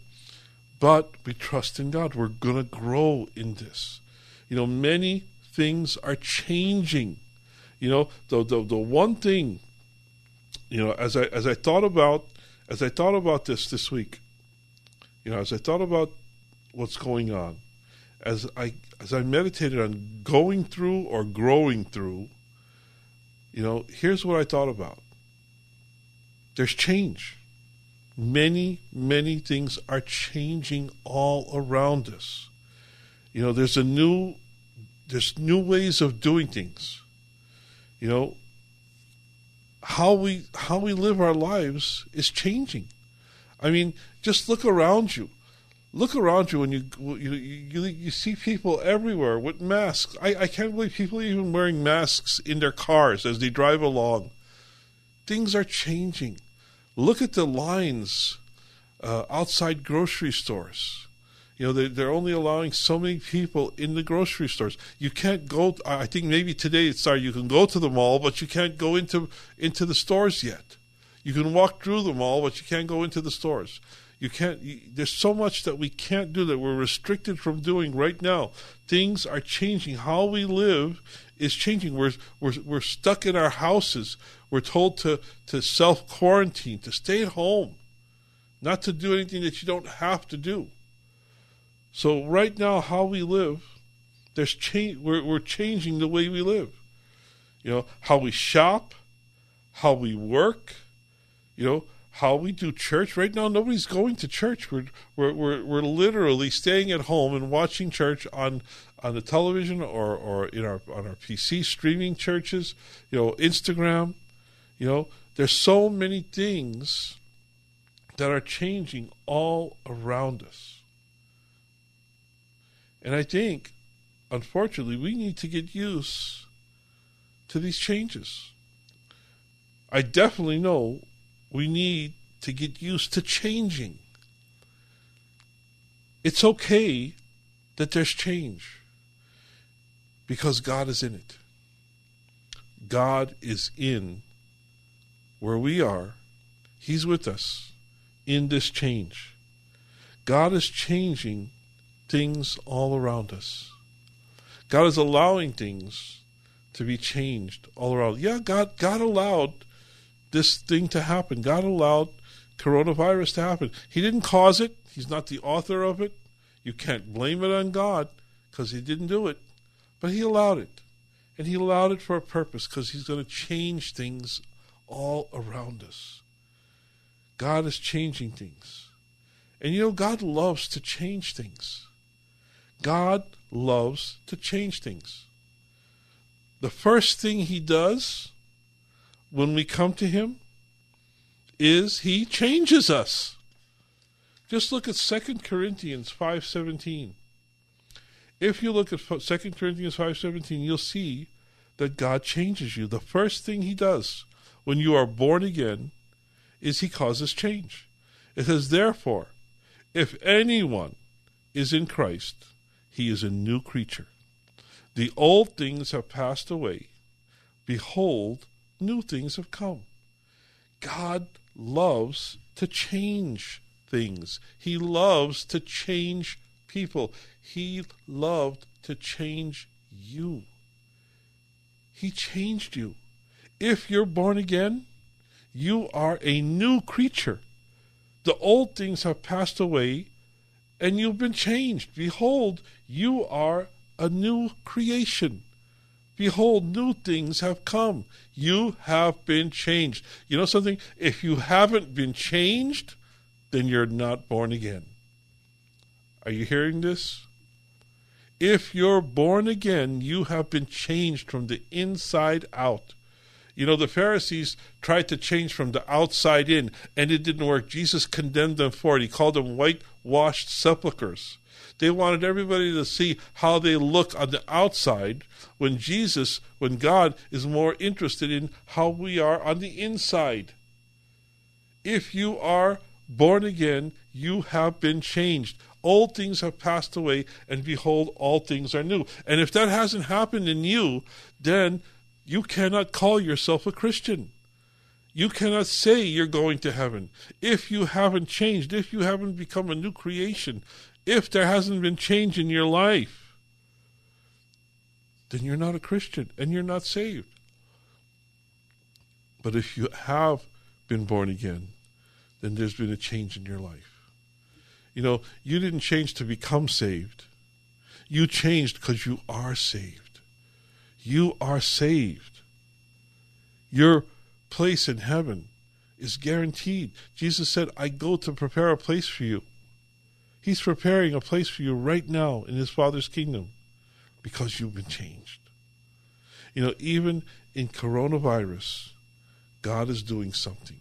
but we trust in God. We're going to grow in this. You know, many things are changing. You know, the, the the one thing, you know, as I as I thought about as I thought about this this week, you know, as I thought about what's going on, as I as I meditated on going through or growing through, you know, here's what I thought about. There's change many, many things are changing all around us. You know, there's a new there's new ways of doing things. You know, how we how we live our lives is changing. I mean, just look around you. Look around you and you you you, you see people everywhere with masks. I, I can't believe people are even wearing masks in their cars as they drive along. Things are changing. Look at the lines uh, outside grocery stores. You know, they're, they're only allowing so many people in the grocery stores. You can't go. I think maybe today it's sorry you can go to the mall, but you can't go into into the stores yet. You can walk through the mall, but you can't go into the stores. You can't. You, there's so much that we can't do that we're restricted from doing right now. Things are changing. How we live is changing. We're we're we're stuck in our houses. We're told to, to self quarantine, to stay at home, not to do anything that you don't have to do. So right now, how we live, there's change. We're, we're changing the way we live. You know how we shop, how we work. You know how we do church. Right now, nobody's going to church. We're we're we're, we're literally staying at home and watching church on on the television or or in our on our PC streaming churches. You know Instagram. You know, there's so many things that are changing all around us. And I think, unfortunately, we need to get used to these changes. I definitely know we need to get used to changing. It's okay that there's change because God is in it. God is in where we are, He's with us in this change. God is changing things all around us. God is allowing things to be changed all around. Yeah, God God allowed this thing to happen. God allowed coronavirus to happen. He didn't cause it. He's not the author of it. You can't blame it on God because he didn't do it. But he allowed it. And he allowed it for a purpose because he's going to change things all around us. God is changing things. And you know, God loves to change things. God loves to change things. The first thing He does when we come to Him is He changes us. Just look at 2 Corinthians 5.17. If you look at 2 Corinthians 5.17, you'll see that God changes you. The first thing He does when you are born again is he causes change. It says, therefore, if anyone is in Christ, he is a new creature. The old things have passed away. Behold, new things have come. God loves to change things. He loves to change people. He loved to change you. He changed you. If you're born again, you are a new creature. The old things have passed away, and you've been changed. Behold, you are a new creation. Behold, new things have come. You have been changed. You know something? If you haven't been changed, then you're not born again. Are you hearing this? If you're born again, you have been changed from the inside out. You know, the Pharisees tried to change from the outside in, and it didn't work. Jesus condemned them for it. He called them whitewashed sepulchres. They wanted everybody to see how they look on the outside when Jesus, when God is more interested in how we are on the inside. If you are born again, you have been changed. Old things have passed away, and behold, all things are new. And if that hasn't happened in you, then you cannot call yourself a Christian. You cannot say you're going to heaven if you haven't changed, if you haven't become a new creation, if there hasn't been change in your life. Then you're not a Christian and you're not saved. But if you have been born again, then there's been a change in your life. You know, you didn't change to become saved. You changed because you are saved. You are saved. Your place in heaven is guaranteed. Jesus said, I go to prepare a place for you. He's preparing a place for you right now in His Father's kingdom because you've been changed. You know, even in coronavirus, God is doing something.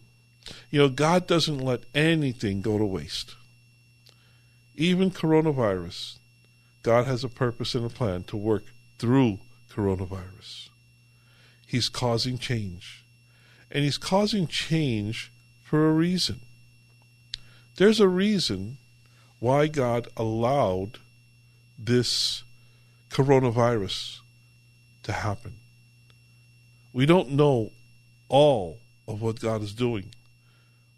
You know, God doesn't let anything go to waste. Even coronavirus, God has a purpose and a plan to work through coronavirus. He's causing change. And He's causing change for a reason. There's a reason why God allowed this coronavirus to happen. We don't know all of what God is doing.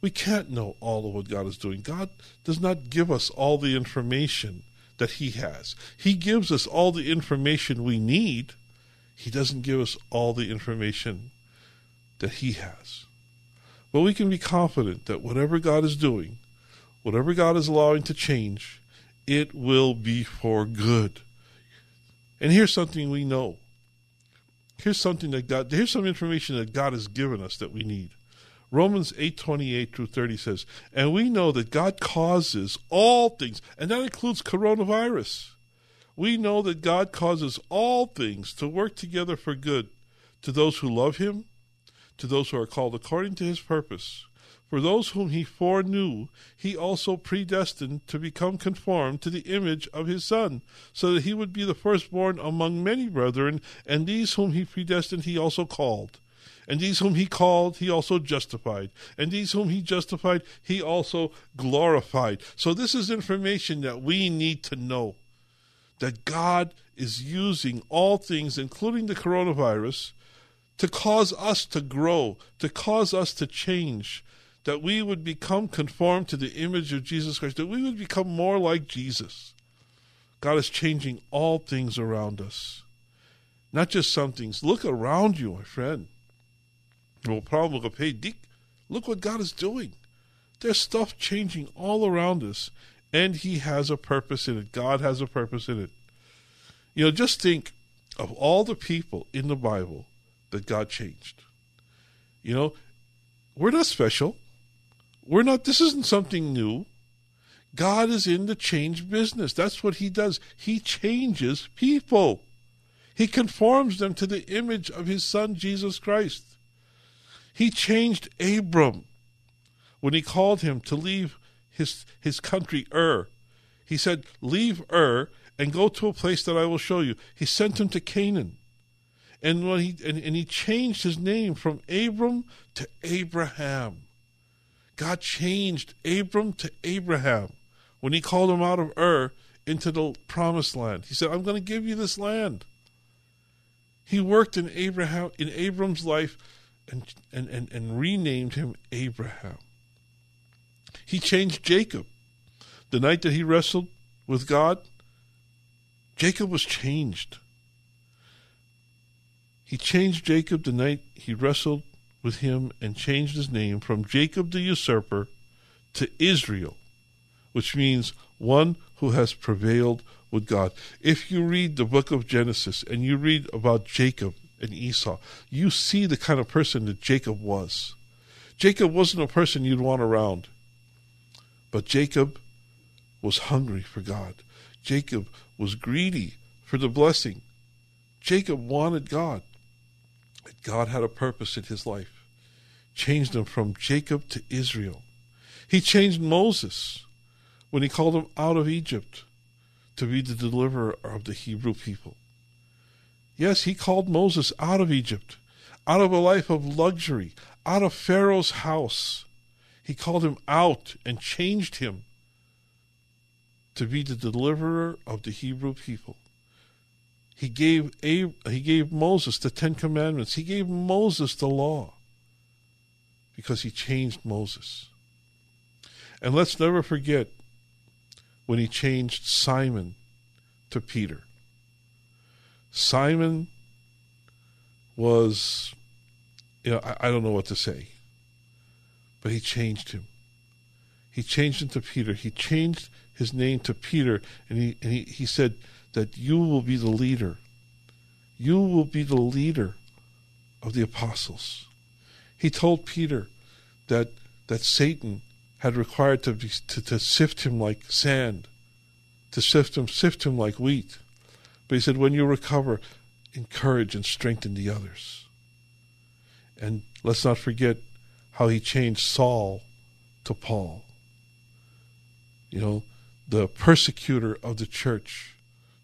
We can't know all of what God is doing. God does not give us all the information that He has. He gives us all the information we need. He doesn't give us all the information that He has. But we can be confident that whatever God is doing, whatever God is allowing to change, it will be for good. And here's something we know. Here's something that God here's some information that God has given us that we need. Romans 8:28 through 30 says, "And we know that God causes all things, and that includes coronavirus. We know that God causes all things to work together for good to those who love him, to those who are called according to his purpose." For those whom he foreknew, he also predestined to become conformed to the image of his Son, so that he would be the firstborn among many brethren. And these whom he predestined, he also called. And these whom he called, he also justified. And these whom he justified, he also glorified. So, this is information that we need to know that God is using all things, including the coronavirus, to cause us to grow, to cause us to change, that we would become conformed to the image of Jesus Christ, that we would become more like Jesus. God is changing all things around us, not just some things. Look around you, my friend. Well, problem with hey, Dick, look what God is doing. There's stuff changing all around us, and He has a purpose in it. God has a purpose in it. You know, just think of all the people in the Bible that God changed. You know, we're not special. We're not, this isn't something new. God is in the change business. That's what He does. He changes people, He conforms them to the image of His Son, Jesus Christ. He changed Abram when He called him to leave his, his country, Ur. He said, Leave Ur and go to a place that I will show you. He sent him to Canaan. And when he and, and he changed his name from Abram to Abraham. God changed Abram to Abraham when he called him out of Ur into the promised land. He said, I'm going to give you this land. He worked in Abraham in Abram's life and, and, and, and renamed him Abraham. He changed Jacob. The night that he wrestled with God, Jacob was changed. He changed Jacob the night he wrestled with him and changed his name from Jacob the usurper to Israel, which means one who has prevailed with God. If you read the book of Genesis and you read about Jacob and Esau, you see the kind of person that Jacob was. Jacob wasn't a person you'd want around, but Jacob was hungry for God. Jacob was greedy for the blessing. Jacob wanted God. God had a purpose in his life. Changed him from Jacob to Israel. He changed Moses when he called him out of Egypt to be the deliverer of the Hebrew people. Yes, he called Moses out of Egypt, out of a life of luxury, out of Pharaoh's house. He called him out and changed him to be the deliverer of the Hebrew people. He gave Ab- he gave Moses the 10 commandments. He gave Moses the law because he changed Moses. And let's never forget when he changed Simon to Peter. Simon was, you know, I, I, don't know what to say, but he changed him. He changed him to Peter. He changed his name to Peter, and he, and he, he said that you will be the leader. You will be the leader of the apostles. He told Peter that that Satan had required to, be, to, to sift him like sand, to sift him, sift him like wheat. But he said, when you recover, encourage and strengthen the others. And let's not forget how he changed Saul to Paul. You know, the persecutor of the church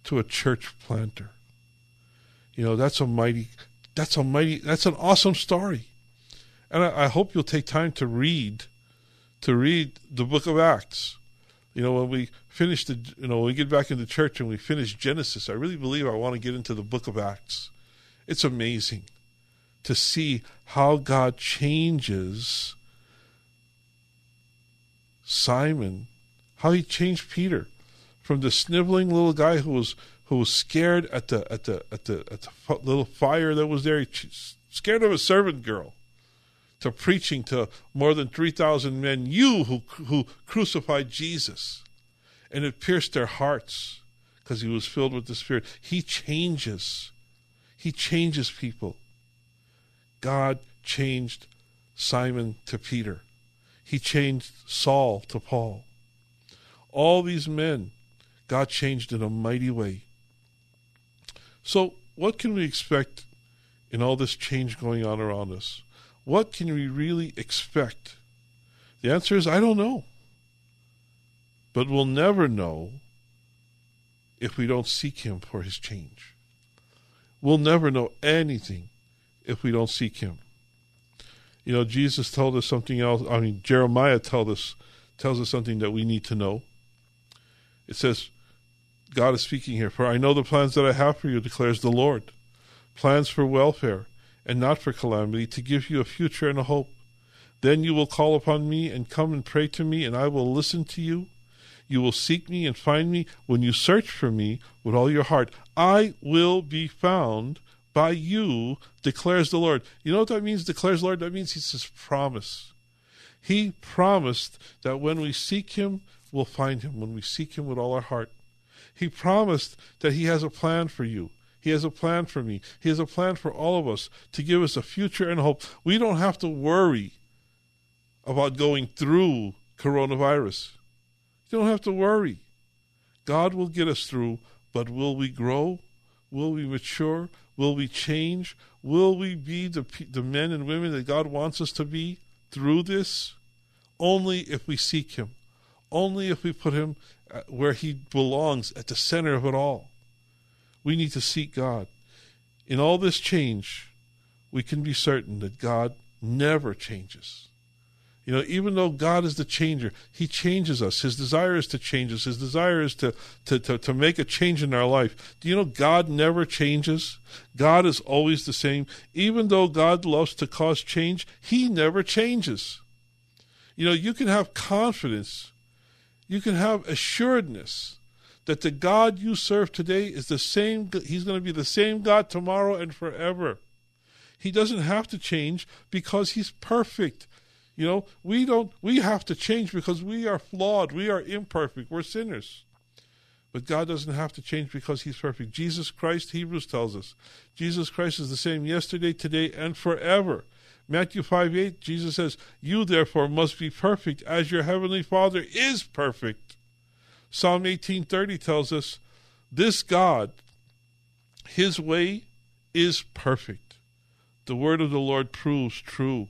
to a church planter. You know, that's a mighty, that's a mighty, that's an awesome story. And I, I hope you'll take time to read to read the book of Acts. You know, when we finish the, you know, when we get back into church and we finish Genesis, I really believe I want to get into the book of Acts. It's amazing to see how God changes Simon, how he changed Peter from the sniveling little guy who was who was scared at the at the at the at the little fire that was there, scared of a servant girl to preaching to more than 3,000 men, you who, who crucified Jesus. And it pierced their hearts because he was filled with the Spirit. He changes. He changes people. God changed Simon to Peter. He changed Saul to Paul. All these men, God changed in a mighty way. So, what can we expect in all this change going on around us? What can we really expect? The answer is I don't know. But we'll never know if we don't seek Him for His change. We'll never know anything if we don't seek Him. You know, Jesus told us something else. I mean, Jeremiah told us tells us something that we need to know. It says, God is speaking here. For I know the plans that I have for you, declares the Lord, plans for welfare and not for calamity, to give you a future and a hope. Then you will call upon me and come and pray to me, and I will listen to you. You will seek me and find me when you search for me with all your heart. I will be found by you, declares the Lord. You know what that means, declares the Lord? That means He his promise. He promised that when we seek him, we'll find him, when we seek him with all our heart. He promised that he has a plan for you. He has a plan for me. He has a plan for all of us to give us a future and hope. We don't have to worry about going through coronavirus. You don't have to worry. God will get us through, but will we grow? Will we mature? Will we change? Will we be the, the men and women that God wants us to be through this? Only if we seek Him. Only if we put Him uh, where He belongs, at the center of it all. We need to seek God. In all this change, we can be certain that God never changes. You know, even though God is the changer, He changes us. His desire is to change us. His desire is to, to, to, to make a change in our life. Do you know God never changes? God is always the same. Even though God loves to cause change, He never changes. You know, you can have confidence, you can have assuredness that the God you serve today is the same, He's going to be the same God tomorrow and forever. He doesn't have to change because he's perfect. You know, we don't we have to change because we are flawed, we are imperfect, we're sinners. But God doesn't have to change because he's perfect. Jesus Christ, Hebrews tells us, Jesus Christ is the same yesterday, today, and forever. Matthew 5 8, Jesus says, You therefore must be perfect as your heavenly Father is perfect. Psalm 18:30 tells us, This God, his way is perfect. The word of the Lord proves true.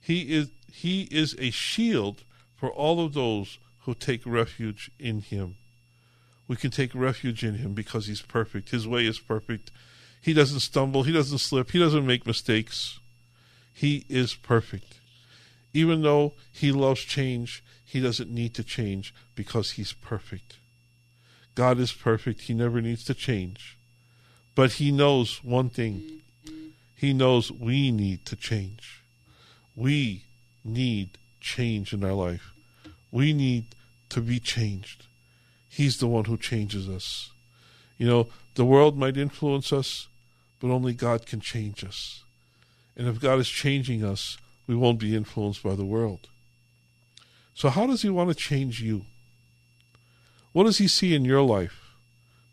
He is he is a shield for all of those who take refuge in him. We can take refuge in him because he's perfect. His way is perfect. He doesn't stumble, he doesn't slip, he doesn't make mistakes. He is perfect. Even though he loves change, he doesn't need to change because he's perfect. God is perfect. He never needs to change. But he knows one thing. He knows we need to change. We need change in our life. We need to be changed. He's the one who changes us. You know, the world might influence us, but only God can change us. And if God is changing us, we won't be influenced by the world. So, how does He want to change you? What does He see in your life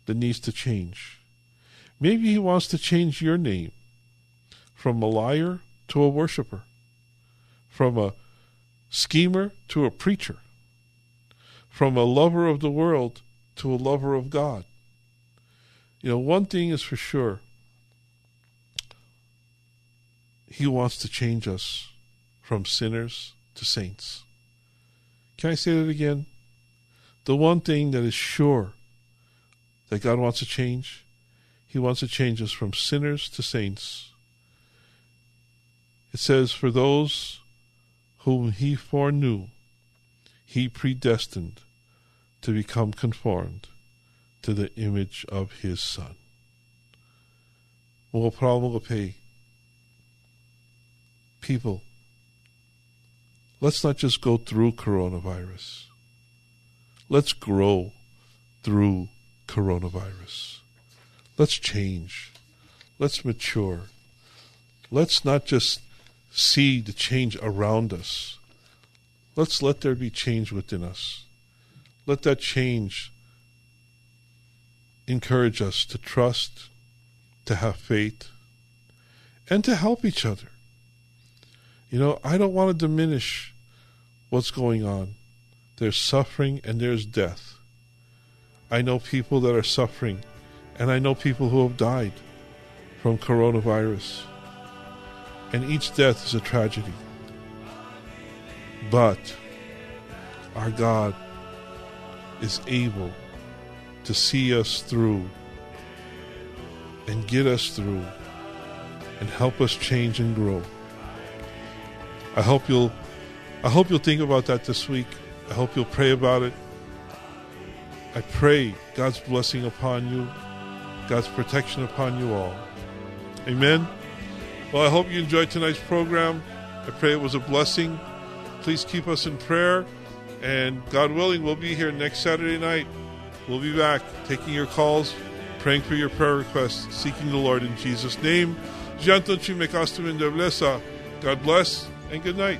that needs to change? Maybe He wants to change your name from a liar to a worshiper, from a schemer to a preacher, from a lover of the world to a lover of God. You know, one thing is for sure He wants to change us from sinners to saints. Can I say that again? The one thing that is sure that God wants to change, He wants to change us from sinners to saints. It says, For those whom He foreknew, He predestined to become conformed to the image of His Son. Mga pay people Let's not just go through coronavirus. Let's grow through coronavirus. Let's change. Let's mature. Let's not just see the change around us. Let's let there be change within us. Let that change encourage us to trust, to have faith, and to help each other. You know, I don't want to diminish what's going on. There's suffering and there's death. I know people that are suffering, and I know people who have died from coronavirus. And each death is a tragedy. But our God is able to see us through and get us through and help us change and grow. I hope you'll I hope you'll think about that this week. I hope you'll pray about it. I pray God's blessing upon you, God's protection upon you all. Amen. Well, I hope you enjoyed tonight's program. I pray it was a blessing. Please keep us in prayer. And God willing, we'll be here next Saturday night. We'll be back taking your calls, praying for your prayer requests, seeking the Lord in Jesus' name. God bless and good night.